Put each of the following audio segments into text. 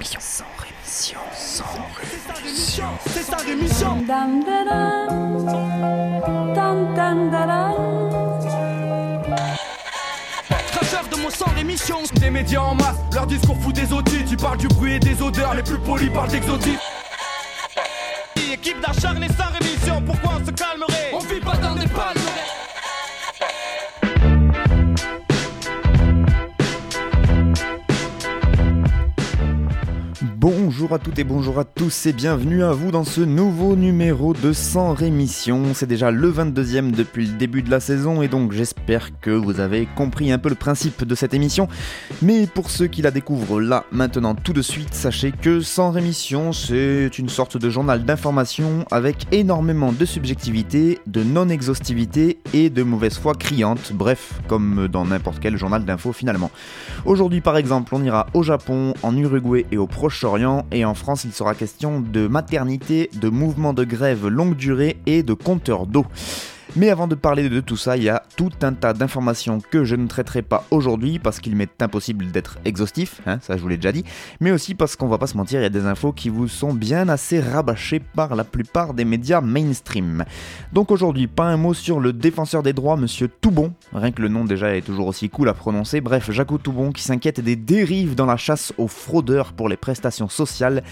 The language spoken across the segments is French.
rémission. Sans rémission. Sans rémission. C'est sa rémission. Dam, da, dam. Dam, dam, da, dam. Cracheur de mon sang rémission. Des médias en masse, leur discours fout des audits. Tu parles du bruit et des odeurs, les plus polis parlent d'exotisme. Équipe d'acharnés Bonjour à toutes et bonjour à tous et bienvenue à vous dans ce nouveau numéro de Sans Rémission. C'est déjà le 22e depuis le début de la saison et donc j'espère que vous avez compris un peu le principe de cette émission. Mais pour ceux qui la découvrent là, maintenant, tout de suite, sachez que Sans Rémission, c'est une sorte de journal d'information avec énormément de subjectivité, de non-exhaustivité et de mauvaise foi criante. Bref, comme dans n'importe quel journal d'info finalement. Aujourd'hui par exemple, on ira au Japon, en Uruguay et au Proche-Orient et en France il sera question de maternité, de mouvements de grève longue durée et de compteurs d'eau. Mais avant de parler de tout ça, il y a tout un tas d'informations que je ne traiterai pas aujourd'hui parce qu'il m'est impossible d'être exhaustif, hein, ça je vous l'ai déjà dit, mais aussi parce qu'on va pas se mentir, il y a des infos qui vous sont bien assez rabâchées par la plupart des médias mainstream. Donc aujourd'hui, pas un mot sur le défenseur des droits, monsieur Toubon, rien que le nom déjà est toujours aussi cool à prononcer, bref, Jaco Toubon qui s'inquiète des dérives dans la chasse aux fraudeurs pour les prestations sociales.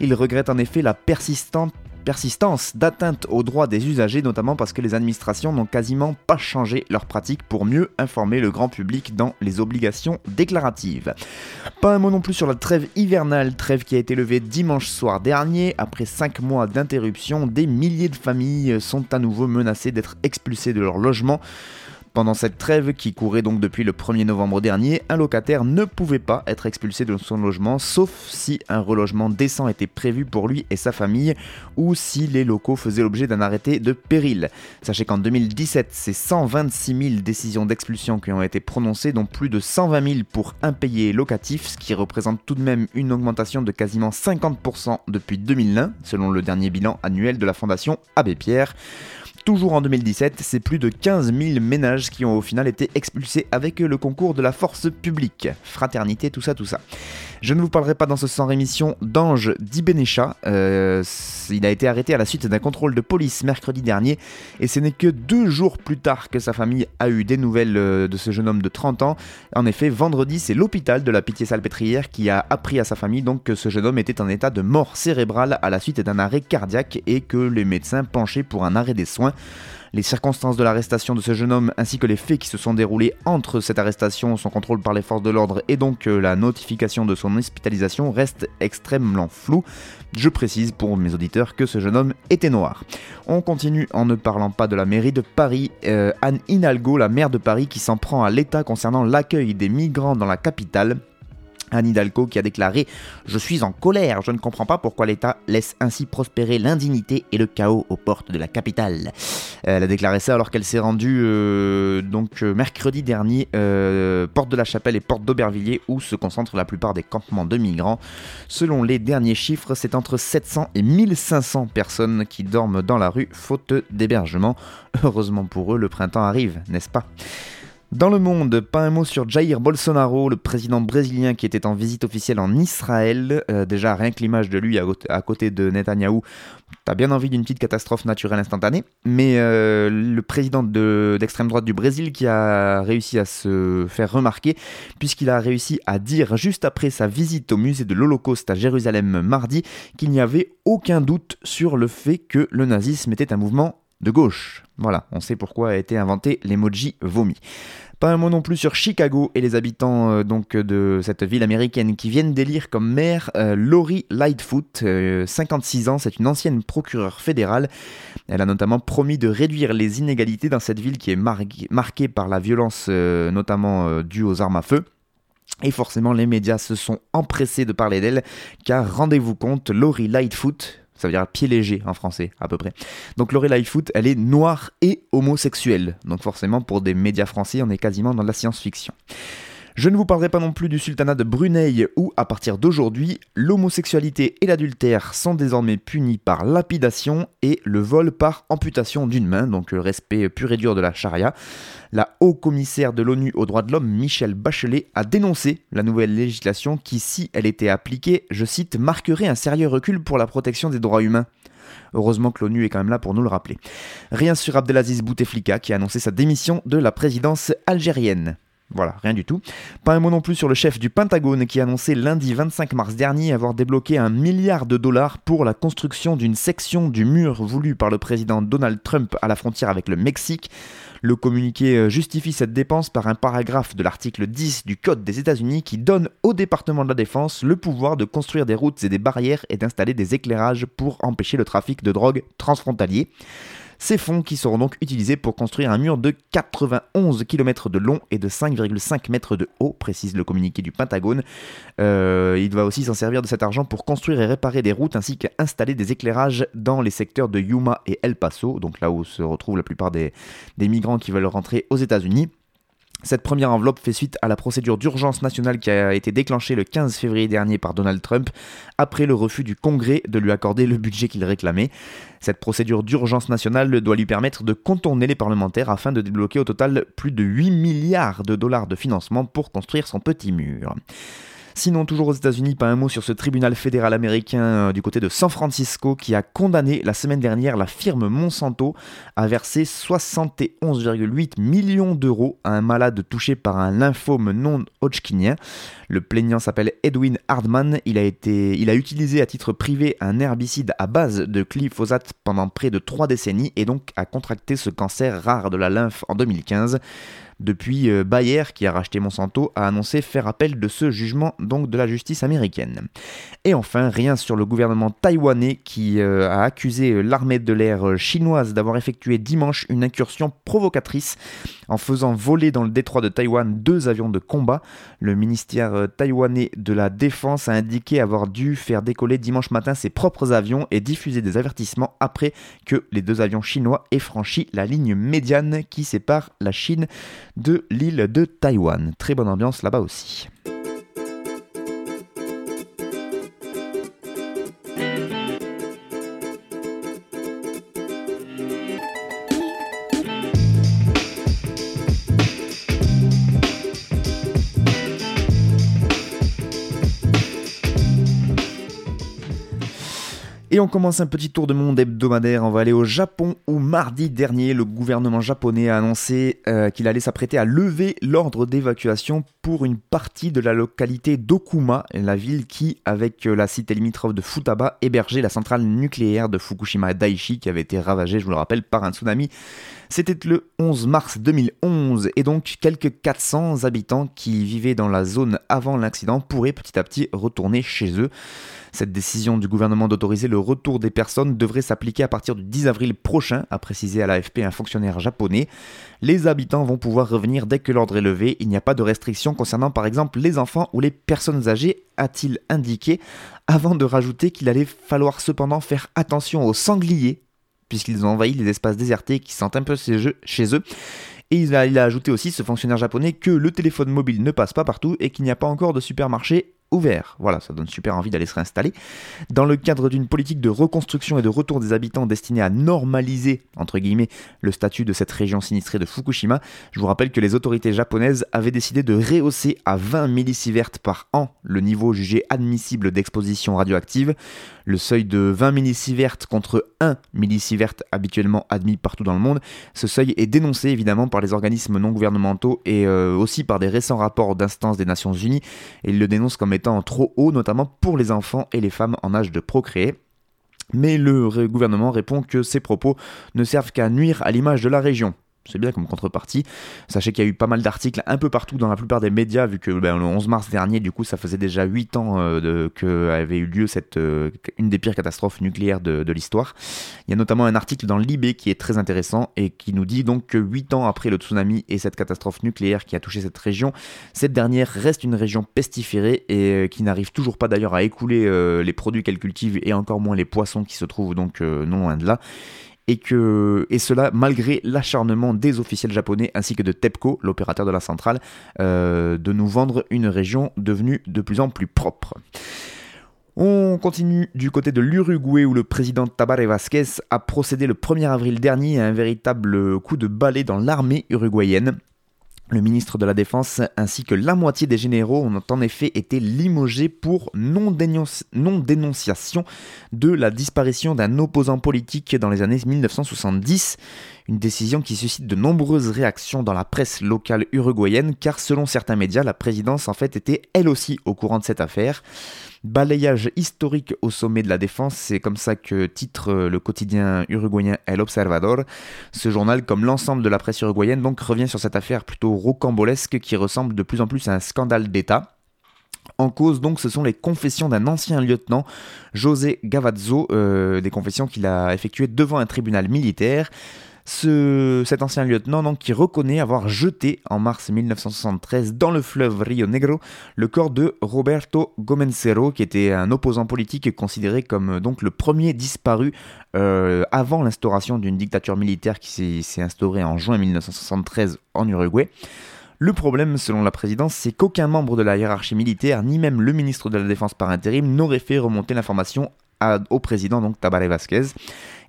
Il regrette en effet la persistante persistance d'atteinte aux droits des usagers, notamment parce que les administrations n'ont quasiment pas changé leurs pratiques pour mieux informer le grand public dans les obligations déclaratives. Pas un mot non plus sur la trêve hivernale, trêve qui a été levée dimanche soir dernier. Après 5 mois d'interruption, des milliers de familles sont à nouveau menacées d'être expulsées de leur logement. Pendant cette trêve qui courait donc depuis le 1er novembre dernier, un locataire ne pouvait pas être expulsé de son logement sauf si un relogement décent était prévu pour lui et sa famille ou si les locaux faisaient l'objet d'un arrêté de péril. Sachez qu'en 2017, c'est 126 000 décisions d'expulsion qui ont été prononcées, dont plus de 120 000 pour impayés locatifs, ce qui représente tout de même une augmentation de quasiment 50% depuis 2001, selon le dernier bilan annuel de la Fondation Abbé Pierre. Toujours en 2017, c'est plus de 15 000 ménages qui ont au final été expulsés avec le concours de la force publique. Fraternité, tout ça, tout ça. Je ne vous parlerai pas dans ce sans rémission d'Ange Dibenecha. Euh, il a été arrêté à la suite d'un contrôle de police mercredi dernier et ce n'est que deux jours plus tard que sa famille a eu des nouvelles euh, de ce jeune homme de 30 ans. En effet, vendredi, c'est l'hôpital de la Pitié-Salpêtrière qui a appris à sa famille donc que ce jeune homme était en état de mort cérébrale à la suite d'un arrêt cardiaque et que les médecins penchaient pour un arrêt des soins. Les circonstances de l'arrestation de ce jeune homme ainsi que les faits qui se sont déroulés entre cette arrestation, son contrôle par les forces de l'ordre et donc euh, la notification de son hospitalisation restent extrêmement floues. Je précise pour mes auditeurs que ce jeune homme était noir. On continue en ne parlant pas de la mairie de Paris. Euh, Anne Hidalgo, la maire de Paris, qui s'en prend à l'État concernant l'accueil des migrants dans la capitale. Anne Hidalgo qui a déclaré Je suis en colère, je ne comprends pas pourquoi l'État laisse ainsi prospérer l'indignité et le chaos aux portes de la capitale. Elle a déclaré ça alors qu'elle s'est rendue euh, donc euh, mercredi dernier euh, porte de la Chapelle et porte d'Aubervilliers où se concentrent la plupart des campements de migrants. Selon les derniers chiffres, c'est entre 700 et 1500 personnes qui dorment dans la rue faute d'hébergement. Heureusement pour eux, le printemps arrive, n'est-ce pas? Dans le monde, pas un mot sur Jair Bolsonaro, le président brésilien qui était en visite officielle en Israël. Euh, déjà, rien que l'image de lui à, côté de Netanyahou, t'as bien envie d'une petite catastrophe naturelle instantanée. Mais euh, le président de- d'extrême droite du Brésil qui a réussi à se faire remarquer, puisqu'il a réussi à dire juste après sa visite au musée de l'Holocauste à Jérusalem mardi qu'il n'y avait aucun doute sur le fait que le nazisme était un mouvement de gauche. Voilà, on sait pourquoi a été inventé l'emoji vomi. Pas un mot non plus sur Chicago et les habitants euh, donc de cette ville américaine qui viennent d'élire comme maire euh, Lori Lightfoot, euh, 56 ans, c'est une ancienne procureure fédérale. Elle a notamment promis de réduire les inégalités dans cette ville qui est marquée, par la violence euh, notamment euh, due aux armes à feu. Et forcément, les médias se sont empressés de parler d'elle, car rendez-vous compte, Lori Lightfoot, ça veut dire pied léger en français à peu près. Donc Lori Lightfoot, elle est noire et homosexuelle. Donc forcément, pour des médias français, on est quasiment dans la science-fiction. Je ne vous parlerai pas non plus du sultanat de Brunei où, à partir d'aujourd'hui, l'homosexualité et l'adultère sont désormais punis par lapidation et le vol par amputation d'une main, donc respect pur et dur de la charia. La haut-commissaire de l'ONU aux droits de l'homme, Michel Bachelet, a dénoncé la nouvelle législation qui, si elle était appliquée, je cite, marquerait un sérieux recul pour la protection des droits humains. Heureusement que l'ONU est quand même là pour nous le rappeler. Rien sur Abdelaziz Bouteflika qui a annoncé sa démission de la présidence algérienne. Voilà, rien du tout. Pas un mot non plus sur le chef du Pentagone qui a annoncé lundi 25 mars dernier avoir débloqué un milliard de dollars pour la construction d'une section du mur voulu par le président Donald Trump à la frontière avec le Mexique. Le communiqué euh, justifie cette dépense par un paragraphe de l'article 10 du Code des États-Unis qui donne au département de la Défense le pouvoir de construire des routes et des barrières et d'installer des éclairages pour empêcher le trafic de drogue transfrontalier. Ces fonds qui seront donc utilisés pour construire un mur de 91 km de long et de 5,5 mètres de haut, précise le communiqué du Pentagone. Euh, il va aussi s'en servir de cet argent pour construire et réparer des routes ainsi qu'installer des éclairages dans les secteurs de Yuma et El Paso, donc là où se retrouvent la plupart des, des migrants qui veulent rentrer aux États-Unis. Cette première enveloppe fait suite à la procédure d'urgence nationale qui a été déclenchée le 15 février dernier par Donald Trump après le refus du Congrès de lui accorder le budget qu'il réclamait. Cette procédure d'urgence nationale doit lui permettre de contourner les parlementaires afin de débloquer au total plus de 8 milliards de dollars de financement pour construire son petit mur. Sinon, toujours aux États-Unis, pas un mot sur ce tribunal fédéral américain euh, du côté de San Francisco qui a condamné la semaine dernière la firme Monsanto à verser 71,8 millions d'euros à un malade touché par un lymphome non hodgkinien. Le plaignant s'appelle Edwin Hardman. Il a, il a utilisé à titre privé un herbicide à base de glyphosate pendant près de trois décennies et donc a contracté ce cancer rare de la lymphe en 2015. Depuis, euh, Bayer, qui a racheté Monsanto, a annoncé faire appel de ce jugement donc de la justice américaine. Et enfin, rien sur le gouvernement taïwanais qui euh, a accusé euh, l'armée de l'air chinoise d'avoir effectué dimanche une incursion provocatrice en faisant voler dans le détroit de Taïwan deux avions de combat. Le ministère taïwanais de la Défense a indiqué avoir dû faire décoller dimanche matin ses propres avions et diffuser des avertissements après que les deux avions chinois aient franchi la ligne médiane qui sépare la Chine de l'île de Taïwan. Très bonne ambiance là-bas aussi. Et on commence un petit tour de monde hebdomadaire. On va aller au Japon où mardi dernier, le gouvernement japonais a annoncé euh, qu'il allait s'apprêter à lever l'ordre d'évacuation pour une partie de la localité d'Okuma, la ville qui, avec euh, la cité limitrophe de Futaba, hébergeait la centrale nucléaire de Fukushima Daiichi qui avait été ravagée, je vous le rappelle, par un tsunami. C'était le 11 mars 2011 et donc quelques 400 habitants qui vivaient dans la zone avant l'accident pourraient petit à petit retourner chez eux. Cette décision du gouvernement d'autoriser le retour des personnes devrait s'appliquer à partir du 10 avril prochain, a précisé à l'AFP un fonctionnaire japonais. Les habitants vont pouvoir revenir dès que l'ordre est levé. Il n'y a pas de restrictions concernant par exemple les enfants ou les personnes âgées, a-t-il indiqué, avant de rajouter qu'il allait falloir cependant faire attention aux sangliers, puisqu'ils ont envahi les espaces désertés qui sentent un peu chez eux. Et il a, il a ajouté aussi, ce fonctionnaire japonais, que le téléphone mobile ne passe pas partout et qu'il n'y a pas encore de supermarché Voilà, ça donne super envie d'aller se réinstaller. Dans le cadre d'une politique de reconstruction et de retour des habitants destinée à normaliser, entre guillemets, le statut de cette région sinistrée de Fukushima, je vous rappelle que les autorités japonaises avaient décidé de rehausser à 20 millisieverts par an le niveau jugé admissible d'exposition radioactive. Le seuil de 20 millisieverts contre 1 millisievert habituellement admis partout dans le monde, ce seuil est dénoncé évidemment par les organismes non gouvernementaux et euh, aussi par des récents rapports d'instances des Nations Unies, et ils le dénoncent comme étant trop haut, notamment pour les enfants et les femmes en âge de procréer. Mais le gouvernement répond que ces propos ne servent qu'à nuire à l'image de la région c'est bien comme contrepartie. Sachez qu'il y a eu pas mal d'articles un peu partout dans la plupart des médias, vu que ben, le 11 mars dernier, du coup, ça faisait déjà 8 ans euh, que avait eu lieu cette, euh, une des pires catastrophes nucléaires de, l'histoire. Il y a notamment un article dans l'IB qui est très intéressant et qui nous dit donc que 8 ans après le tsunami et cette catastrophe nucléaire qui a touché cette région, cette dernière reste une région pestiférée et euh, qui n'arrive toujours pas d'ailleurs à écouler les produits qu'elle cultive et encore moins les poissons qui se trouvent donc non loin de là et, cela malgré l'acharnement des officiels japonais ainsi que de TEPCO, l'opérateur de la centrale, euh, de nous vendre une région devenue de plus en plus propre. On continue du côté de l'Uruguay où le président Tabaré Vázquez a procédé le 1er avril dernier à un véritable coup de balai dans l'armée uruguayenne. Le ministre de la Défense ainsi que la moitié des généraux ont en effet été limogés pour non-dénonciation de la disparition d'un opposant politique dans les années 1970. Une décision qui suscite de nombreuses réactions dans la presse locale uruguayenne car selon certains médias, la présidence en fait était elle aussi au courant de cette affaire. Balayage historique au sommet de la défense, c'est comme ça que titre le quotidien uruguayen El Observador. Ce journal, comme l'ensemble de la presse uruguayenne, donc revient sur cette affaire plutôt rocambolesque qui ressemble de plus en plus à un scandale d'État. En cause, donc, ce sont les confessions d'un ancien lieutenant, José Gavazzo, euh, des confessions qu'il a effectuées devant un tribunal militaire cet ancien lieutenant qui reconnaît avoir jeté en mars 1973 dans le fleuve Rio Negro le corps de Roberto Gomencero, qui était un opposant politique considéré comme donc le premier disparu euh, avant l'instauration d'une dictature militaire qui s'est instaurée en juin 1973 en Uruguay. Le problème, selon la présidence, c'est qu'aucun membre de la hiérarchie militaire, ni même le ministre de la Défense par intérim, n'aurait fait remonter l'information au président, donc Tabaré Vasquez.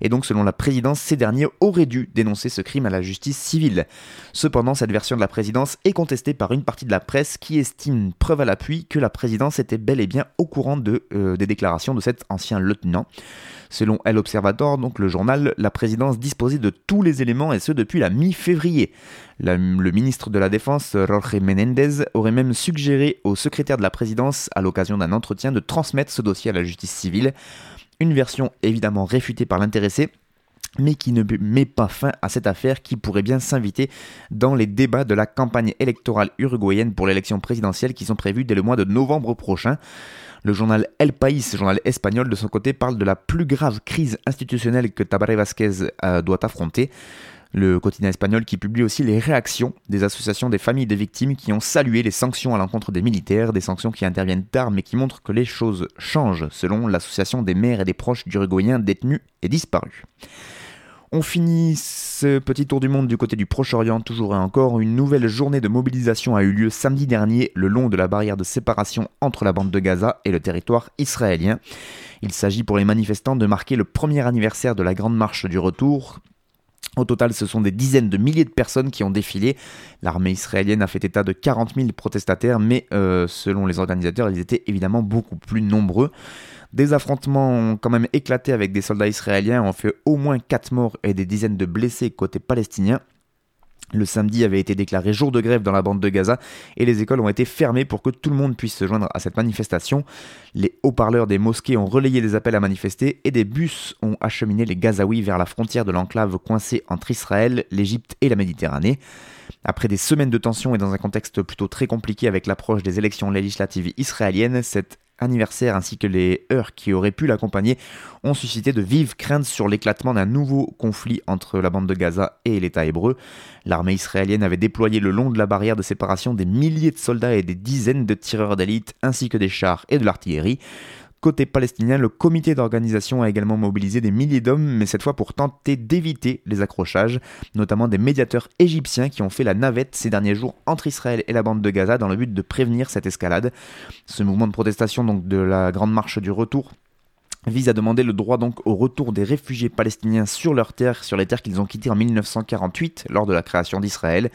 Et donc, selon la présidence, ces derniers auraient dû dénoncer ce crime à la justice civile. Cependant, cette version de la présidence est contestée par une partie de la presse qui estime, preuve à l'appui, que la présidence était bel et bien au courant de, euh, des déclarations de cet ancien lieutenant. Selon El Observator, donc le journal, la présidence disposait de tous les éléments et ce depuis la mi-février. Le ministre de la Défense, Jorge Menendez, aurait même suggéré au secrétaire de la présidence, à l'occasion d'un entretien, de transmettre ce dossier à la justice civile. Une version évidemment réfutée par l'intéressé, mais qui ne met pas fin à cette affaire qui pourrait bien s'inviter dans les débats de la campagne électorale uruguayenne pour l'élection présidentielle qui sont prévus dès le mois de novembre prochain. Le journal El País, journal espagnol, de son côté, parle de la plus grave crise institutionnelle que Tabaré Vázquez euh, doit affronter. Le quotidien espagnol qui publie aussi les réactions des associations des familles des victimes qui ont salué les sanctions à l'encontre des militaires, des sanctions qui interviennent tard mais qui montrent que les choses changent, selon l'association des mères et des proches d'Uruguayens détenus et disparus. On finit ce petit tour du monde du côté du Proche-Orient, toujours et encore. Une nouvelle journée de mobilisation a eu lieu samedi dernier le long de la barrière de séparation entre la bande de Gaza et le territoire israélien. Il s'agit pour les manifestants de marquer le premier anniversaire de la Grande Marche du Retour, au total, ce sont des dizaines de milliers de personnes qui ont défilé. L'armée israélienne a fait état de 40 000 protestataires, mais euh, selon les organisateurs, ils étaient évidemment beaucoup plus nombreux. Des affrontements ont quand même éclaté avec des soldats israéliens, ont fait au moins 4 morts et des dizaines de blessés côté palestinien. Le samedi avait été déclaré jour de grève dans la bande de Gaza et les écoles ont été fermées pour que tout le monde puisse se joindre à cette manifestation. Les haut-parleurs des mosquées ont relayé les appels à manifester et des bus ont acheminé les Gazaouis vers la frontière de l'enclave coincée entre Israël, l'Égypte et la Méditerranée. Après des semaines de tension et dans un contexte plutôt très compliqué avec l'approche des élections législatives israéliennes, cette anniversaire ainsi que les heures qui auraient pu l'accompagner ont suscité de vives craintes sur l'éclatement d'un nouveau conflit entre la bande de Gaza et l'État hébreu. L'armée israélienne avait déployé le long de la barrière de séparation des milliers de soldats et des dizaines de tireurs d'élite ainsi que des chars et de l'artillerie. Côté palestinien, le comité d'organisation a également mobilisé des milliers d'hommes, mais cette fois pour tenter d'éviter les accrochages, notamment des médiateurs égyptiens qui ont fait la navette ces derniers jours entre Israël et la bande de Gaza dans le but de prévenir cette escalade. Ce mouvement de protestation donc de la grande marche du retour vise à demander le droit donc au retour des réfugiés palestiniens sur leurs terres, sur les terres qu'ils ont quittées en 1948 lors de la création d'Israël.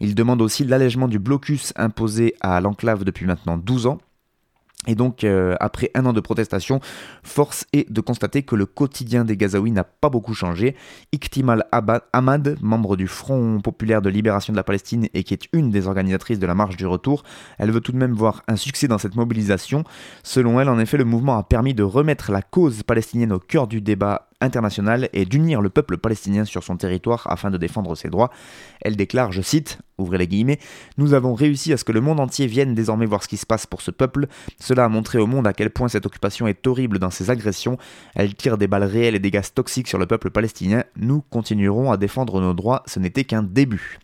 Il demande aussi l'allègement du blocus imposé à l'enclave depuis maintenant 12 ans et donc, euh, après un an de protestation, force est de constater que le quotidien des Gazaouis n'a pas beaucoup changé. Iktimal Ahmad, membre du Front populaire de libération de la Palestine et qui est une des organisatrices de la marche du retour, elle veut tout de même voir un succès dans cette mobilisation. Selon elle, en effet, le mouvement a permis de remettre la cause palestinienne au cœur du débat internationale et d'unir le peuple palestinien sur son territoire afin de défendre ses droits. Elle déclare, je cite, ouvrez les guillemets, Nous avons réussi à ce que le monde entier vienne désormais voir ce qui se passe pour ce peuple. Cela a montré au monde à quel point cette occupation est horrible dans ses agressions. Elle tire des balles réelles et des gaz toxiques sur le peuple palestinien. Nous continuerons à défendre nos droits, ce n'était qu'un début.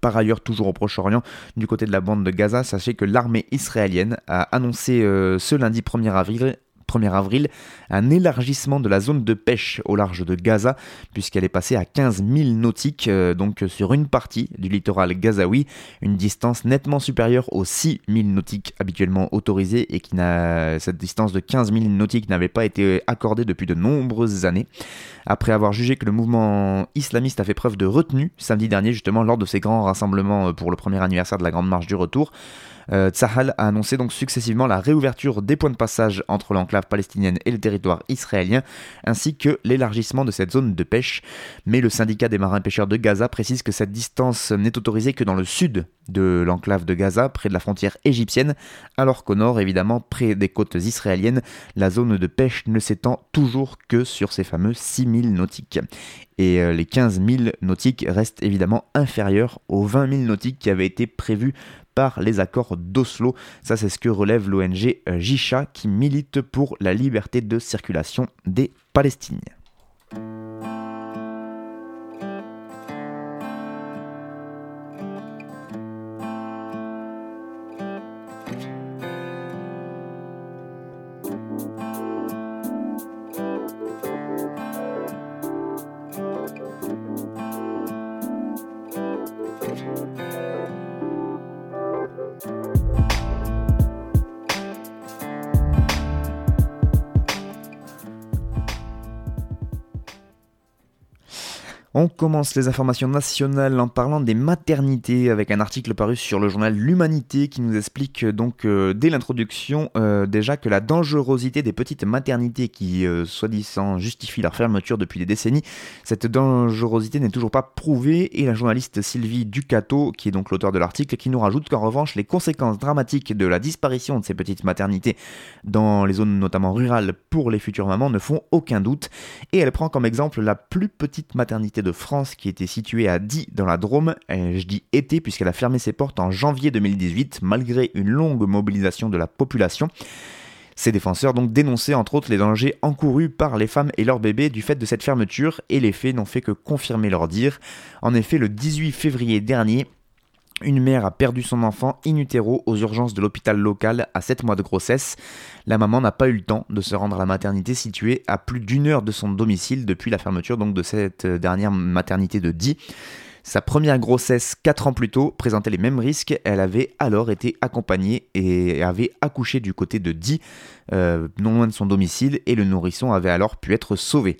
Par ailleurs, toujours au Proche-Orient, du côté de la bande de Gaza, sachez que l'armée israélienne a annoncé euh, ce lundi 1er avril 1er avril un élargissement de la zone de pêche au large de Gaza, puisqu'elle est passée à 15 000 nautiques, euh, donc sur une partie du littoral gazaoui, une distance nettement supérieure aux 6 000 nautiques habituellement autorisées et qui n'a, cette distance de 15 000 nautiques n'avait pas été accordée depuis de nombreuses années. Après avoir jugé que le mouvement islamiste a fait preuve de retenue samedi dernier, justement lors de ses grands rassemblements pour le premier anniversaire de la Grande Marche du Retour, euh, Tsahal a annoncé donc successivement la réouverture des points de passage entre l'enclave palestinienne et le territoire israélien, ainsi que l'élargissement de cette zone de pêche. Mais le syndicat des marins pêcheurs de Gaza précise que cette distance n'est autorisée que dans le sud de l'enclave de Gaza, près de la frontière égyptienne, alors qu'au nord, évidemment, près des côtes israéliennes, la zone de pêche ne s'étend toujours que sur ces fameux 6000 nautiques. Et euh, les 15 000 nautiques restent évidemment inférieurs aux 20 000 nautiques qui avaient été prévus par les accords d'Oslo. Ça, c'est ce que relève l'ONG euh, Jisha qui milite pour la liberté de circulation des Palestiniens. On commence les informations nationales en parlant des maternités avec un article paru sur le journal L'Humanité qui nous explique euh, donc euh, dès l'introduction euh, déjà que la dangerosité des petites maternités qui soi-disant justifient leur fermeture depuis des décennies, cette dangerosité n'est toujours pas prouvée et la journaliste Sylvie Ducato, qui est donc l'auteur de l'article, qui nous rajoute qu'en revanche les conséquences dramatiques de la disparition de ces petites maternités dans les zones notamment rurales pour les futures mamans ne font aucun doute. Et elle prend comme exemple la plus petite maternité France qui était située à Die dans la Drôme. Je dis été puisqu'elle a fermé ses portes en janvier 2018 malgré une longue mobilisation de la population. Ces défenseurs donc dénonçaient entre autres les dangers encourus par les femmes et leurs bébés du fait de cette fermeture et les faits n'ont fait que confirmer leur dire. En effet, le 18 février dernier, une mère a perdu son enfant in utero aux urgences de l'hôpital local à 7 mois de grossesse. La maman n'a pas eu le temps de se rendre à la maternité située à plus d'une heure de son domicile depuis la fermeture donc de cette dernière maternité de Die. Sa première grossesse, 4 ans plus tôt, présentait les mêmes risques. Elle avait alors été accompagnée et avait accouché du côté de Die, euh, non loin de son domicile, et le nourrisson avait alors pu être sauvé.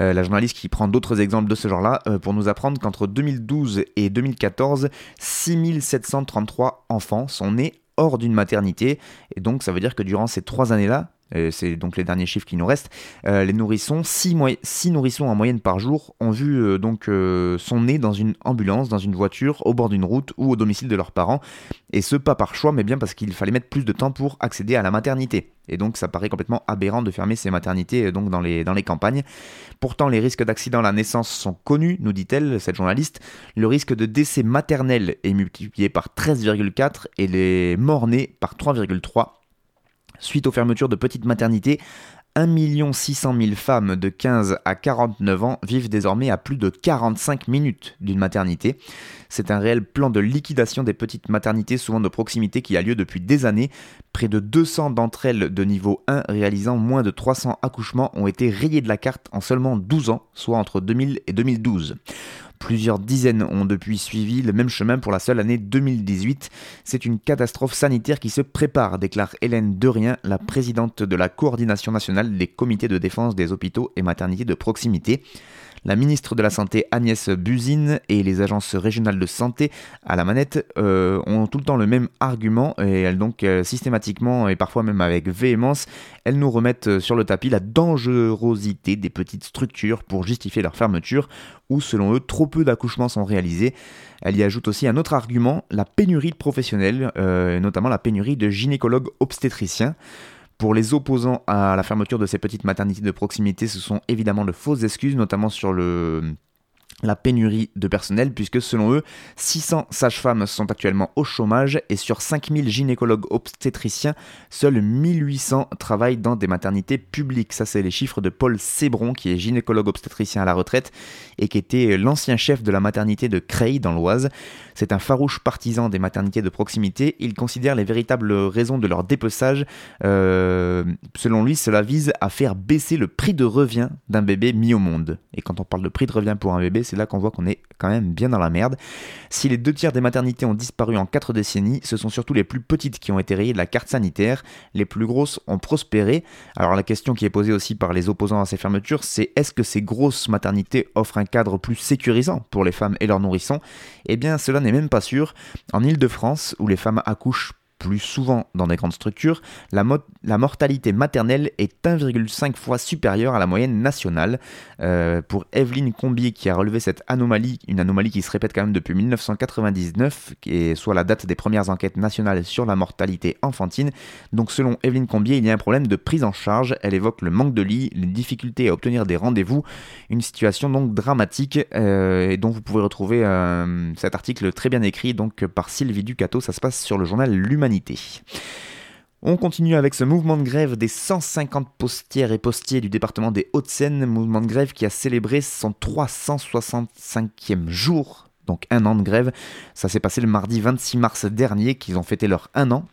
Euh, la journaliste qui prend d'autres exemples de ce genre-là euh, pour nous apprendre qu'entre 2012 et 2014, 6733 enfants sont nés hors d'une maternité. Et donc ça veut dire que durant ces trois années-là, c'est donc les derniers chiffres qui nous restent, euh, les nourrissons, 6 nourrissons en moyenne par jour ont vu euh, donc euh, son nez dans une ambulance, dans une voiture, au bord d'une route ou au domicile de leurs parents, et ce pas par choix, mais bien parce qu'il fallait mettre plus de temps pour accéder à la maternité. Et donc ça paraît complètement aberrant de fermer ces maternités dans les, dans les campagnes. Pourtant les risques d'accident à la naissance sont connus, nous dit-elle, cette journaliste. Le risque de décès maternel est multiplié par 13,4 et les morts-nés par 3,3 Suite aux fermetures de petites maternités, 1 600 000 femmes de 15 à 49 ans vivent désormais à plus de 45 minutes d'une maternité. C'est un réel plan de liquidation des petites maternités, souvent de proximité, qui a lieu depuis des années. Près de 200 d'entre elles de niveau 1 réalisant moins de 300 accouchements ont été rayées de la carte en seulement 12 ans, soit entre 2000 et 2012. Plusieurs dizaines ont depuis suivi le même chemin pour la seule année 2018. C'est une catastrophe sanitaire qui se prépare, déclare Hélène Derien, la présidente de la coordination nationale des comités de défense des hôpitaux et maternités de proximité. La ministre de la Santé Agnès Buzine et les agences régionales de santé à la manette euh, ont tout le temps le même argument et elles donc euh, systématiquement et parfois même avec véhémence, elles nous remettent euh, sur le tapis la dangerosité des petites structures pour justifier leur fermeture où selon eux trop peu d'accouchements sont réalisés. Elle y ajoute aussi un autre argument, la pénurie de professionnels, notamment la pénurie de gynécologues obstétriciens. Pour les opposants à la fermeture de ces petites maternités de proximité, ce sont évidemment de fausses excuses, notamment sur le la pénurie de personnel puisque selon eux, 600 sages-femmes sont actuellement au chômage et sur 5000 gynécologues obstétriciens, seuls 1800 travaillent dans des maternités publiques. Ça c'est les chiffres de Paul Sébron qui est gynécologue obstétricien à la retraite et qui était l'ancien chef de la maternité de Creil dans l'Oise. C'est un farouche partisan des maternités de proximité. Il considère les véritables raisons de leur dépeçage. Euh, selon lui, cela vise à faire baisser le prix de revient d'un bébé mis au monde. Et quand on parle de prix de revient pour un bébé, c'est là qu'on voit qu'on est quand même bien dans la merde. Si les deux tiers des maternités ont disparu en quatre décennies, ce sont surtout les plus petites qui ont été rayées de la carte sanitaire. Les plus grosses ont prospéré. Alors la question qui est posée aussi par les opposants à ces fermetures, c'est est-ce que ces grosses maternités offrent un cadre plus sécurisant pour les femmes et leurs nourrissons? Eh bien, cela n'est même pas sûr. En Ile-de-France, où les femmes accouchent plus souvent dans des grandes structures, la, mortalité maternelle est 1,5 fois supérieure à la moyenne nationale. Euh, pour Evelyne Combier qui a relevé cette anomalie, une anomalie qui se répète quand même depuis 1999, qui est soit la date des premières enquêtes nationales sur la mortalité enfantine. Donc selon Evelyne Combier, il y a un problème de prise en charge. Elle évoque le manque de lits, les difficultés à obtenir des rendez-vous, une situation donc dramatique euh, et dont vous pouvez retrouver euh, cet article très bien écrit donc par Sylvie Ducato. Ça se passe sur le journal L'Humanité on continue avec ce mouvement de grève des 150 postières et postiers du département des Hauts-de-Seine, mouvement de grève qui a célébré son 365e jour, donc un an de grève. Ça s'est passé le mardi 26 mars dernier qu'ils ont fêté leur un an.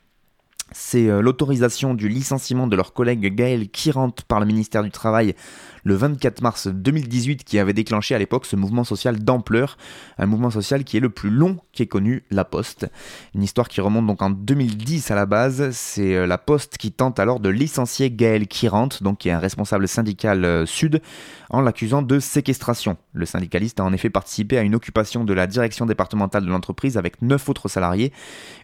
C'est euh, l'autorisation du licenciement de leur collègue Gaël Kirant par le ministère du Travail le 24 mars 2018 qui avait déclenché à l'époque ce mouvement social d'ampleur, un mouvement social qui est le plus long qui est connu, la Poste. Une histoire qui remonte donc en 2010 à la base, c'est euh, la Poste qui tente alors de licencier Gaël Kirant, donc qui est un responsable syndical euh, sud, en l'accusant de séquestration. Le syndicaliste a en effet participé à une occupation de la direction départementale de l'entreprise avec neuf autres salariés,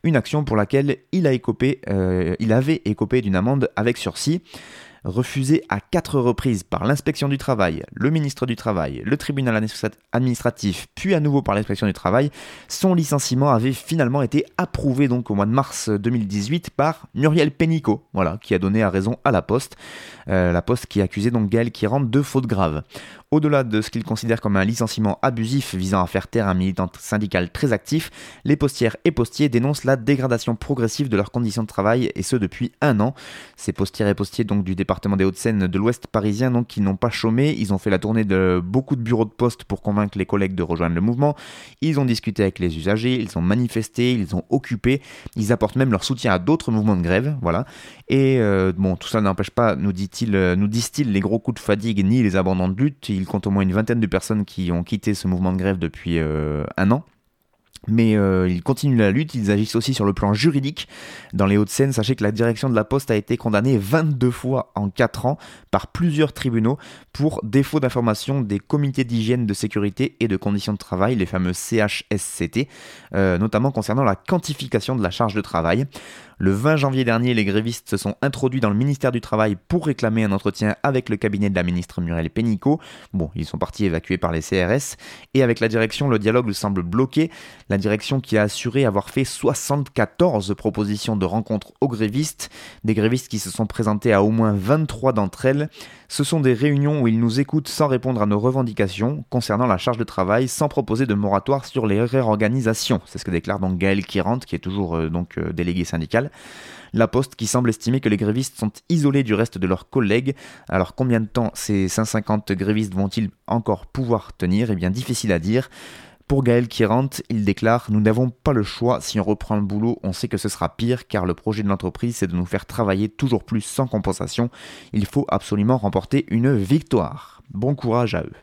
une action pour laquelle il, a écopé, euh, il avait écopé d'une amende avec sursis refusé à quatre reprises par l'inspection du travail, le ministre du Travail, le tribunal administratif, puis à nouveau par l'inspection du travail, son licenciement avait finalement été approuvé donc au mois de mars 2018 par Muriel Pénicaud, voilà, qui a donné raison à la Poste, euh, la Poste qui accusait donc Gaël rentre de fautes graves. Au-delà de ce qu'il considère comme un licenciement abusif visant à faire taire un militant syndical très actif, les postières et postiers dénoncent la dégradation progressive de leurs conditions de travail et ce depuis un an. Ces postières et postiers donc du département des Hauts-de-Seine de l'Ouest parisien donc qui n'ont pas chômé, ils ont fait la tournée de beaucoup de bureaux de poste pour convaincre les collègues de rejoindre le mouvement. Ils ont discuté avec les usagers, ils ont manifesté, ils ont occupé, ils apportent même leur soutien à d'autres mouvements de grève, voilà. Et euh, bon, tout ça n'empêche pas, nous dit-il, euh, nous disent-ils, les gros coups de fatigue ni les abandons de lutte il compte au moins une vingtaine de personnes qui ont quitté ce mouvement de grève depuis euh, un an. Mais euh, ils continuent la lutte, ils agissent aussi sur le plan juridique. Dans les Hauts-de-Seine, sachez que la direction de la Poste a été condamnée 22 fois en 4 ans par plusieurs tribunaux pour défaut d'information des comités d'hygiène, de sécurité et de conditions de travail, les fameux CHSCT, euh, notamment concernant la quantification de la charge de travail. Le 20 janvier dernier, les grévistes se sont introduits dans le ministère du Travail pour réclamer un entretien avec le cabinet de la ministre Muriel Pénicaud. Bon, ils sont partis évacués par les CRS. Et avec la direction, le dialogue semble bloqué. La direction qui a assuré avoir fait 74 propositions de rencontres aux grévistes. Des grévistes qui se sont présentés à au moins 23 d'entre elles. Ce sont des réunions où ils nous écoutent sans répondre à nos revendications concernant la charge de travail, sans proposer de moratoire sur les réorganisations. C'est ce que déclare donc Gaël Kirant, qui est toujours euh, euh, délégué syndical. La Poste qui semble estimer que les grévistes sont isolés du reste de leurs collègues. Alors combien de temps ces 150 grévistes vont-ils encore pouvoir tenir? Eh bien difficile à dire. Pour Gaël Kirant, il déclare Nous n'avons pas le choix, si on reprend le boulot, on sait que ce sera pire, car le projet de l'entreprise, c'est de nous faire travailler toujours plus sans compensation. Il faut absolument remporter une victoire. Bon courage à eux.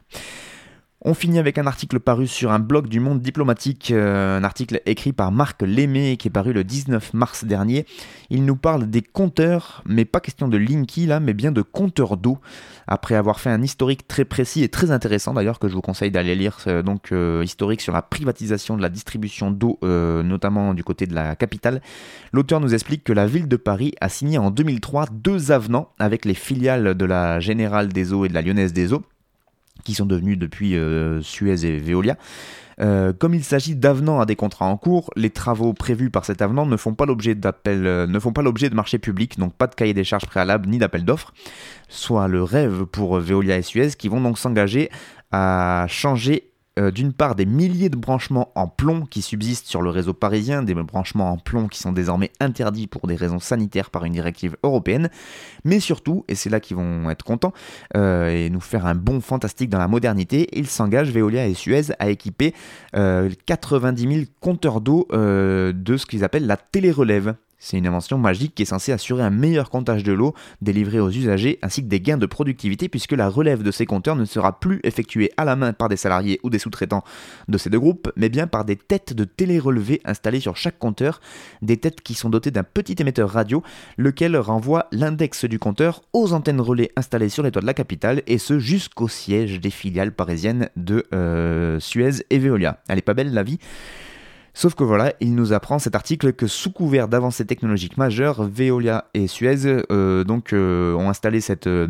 On finit avec un article paru sur un blog du monde diplomatique, euh, un article écrit par Marc Lémé qui est paru le 19 mars dernier. Il nous parle des compteurs, mais pas question de Linky là, mais bien de compteurs d'eau. Après avoir fait un historique très précis et très intéressant d'ailleurs que je vous conseille d'aller lire, euh, donc euh, historique sur la privatisation de la distribution d'eau, notamment du côté de la capitale, l'auteur nous explique que la ville de Paris a signé en 2003 deux avenants avec les filiales de la Générale des Eaux et de la Lyonnaise des Eaux qui sont devenus depuis euh, Suez et Veolia. Euh, comme il s'agit d'avenants à des contrats en cours, les travaux prévus par cet avenant ne font pas l'objet d'appel, euh, ne font pas l'objet de marché public, donc pas de cahier des charges préalable ni d'appel d'offres, soit le rêve pour Veolia et Suez qui vont donc s'engager à changer euh, d'une part des milliers de branchements en plomb qui subsistent sur le réseau parisien, des branchements en plomb qui sont désormais interdits pour des raisons sanitaires par une directive européenne, mais surtout, et c'est là qu'ils vont être contents euh, et nous faire un bond fantastique dans la modernité, ils s'engagent, Veolia et Suez, à équiper 90 000 compteurs d'eau de ce qu'ils appellent la télérelève. C'est une invention magique qui est censée assurer un meilleur comptage de l'eau délivré aux usagers ainsi que des gains de productivité puisque la relève de ces compteurs ne sera plus effectuée à la main par des salariés ou des sous-traitants de ces deux groupes, mais bien par des têtes de télé-relevés installées sur chaque compteur, des têtes qui sont dotées d'un petit émetteur radio, lequel renvoie l'index du compteur aux antennes relais installées sur les toits de la capitale et ce jusqu'au siège des filiales parisiennes de euh, Suez et Veolia. Elle est pas belle la vie? Sauf que voilà, il nous apprend cet article que sous couvert d'avancées technologiques majeures, Veolia et Suez euh, donc, euh, ont installé cette euh,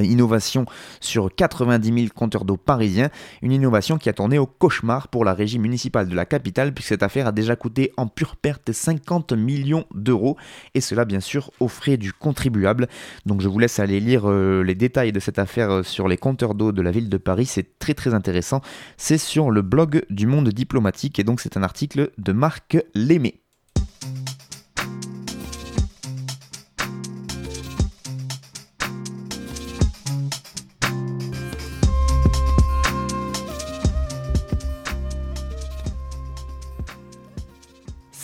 innovation sur 90 000 compteurs d'eau parisiens, une innovation qui a tourné au cauchemar pour la régie municipale de la capitale puisque cette affaire a déjà coûté en pure perte 50 millions d'euros et cela bien sûr aux frais du contribuable. Donc je vous laisse aller lire euh, les détails de cette affaire euh, sur les compteurs d'eau de la ville de Paris, c'est très très intéressant. C'est sur le blog du monde diplomatique et donc c'est un article de Marc Lémé.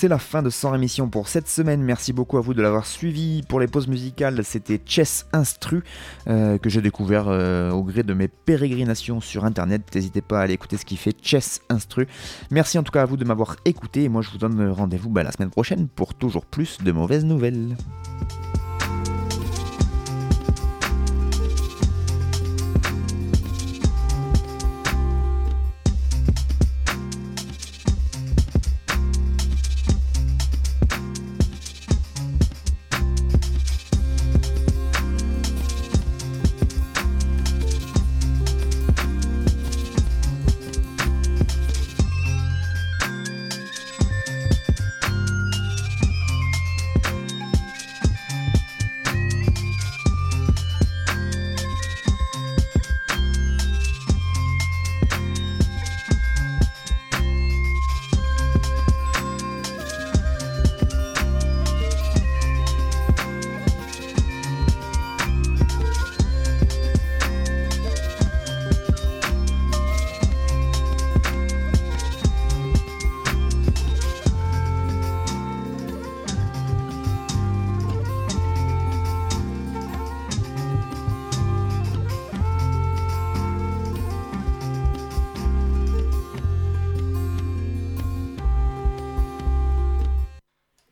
C'est la fin de 100 émissions pour cette semaine. Merci beaucoup à vous de l'avoir suivi. Pour les pauses musicales, c'était Chess Instru euh, que j'ai découvert euh, au gré de mes pérégrinations sur internet. N'hésitez pas à aller écouter ce qui fait Chess Instru. Merci en tout cas à vous de m'avoir écouté et moi je vous donne rendez-vous bah, la semaine prochaine pour toujours plus de mauvaises nouvelles.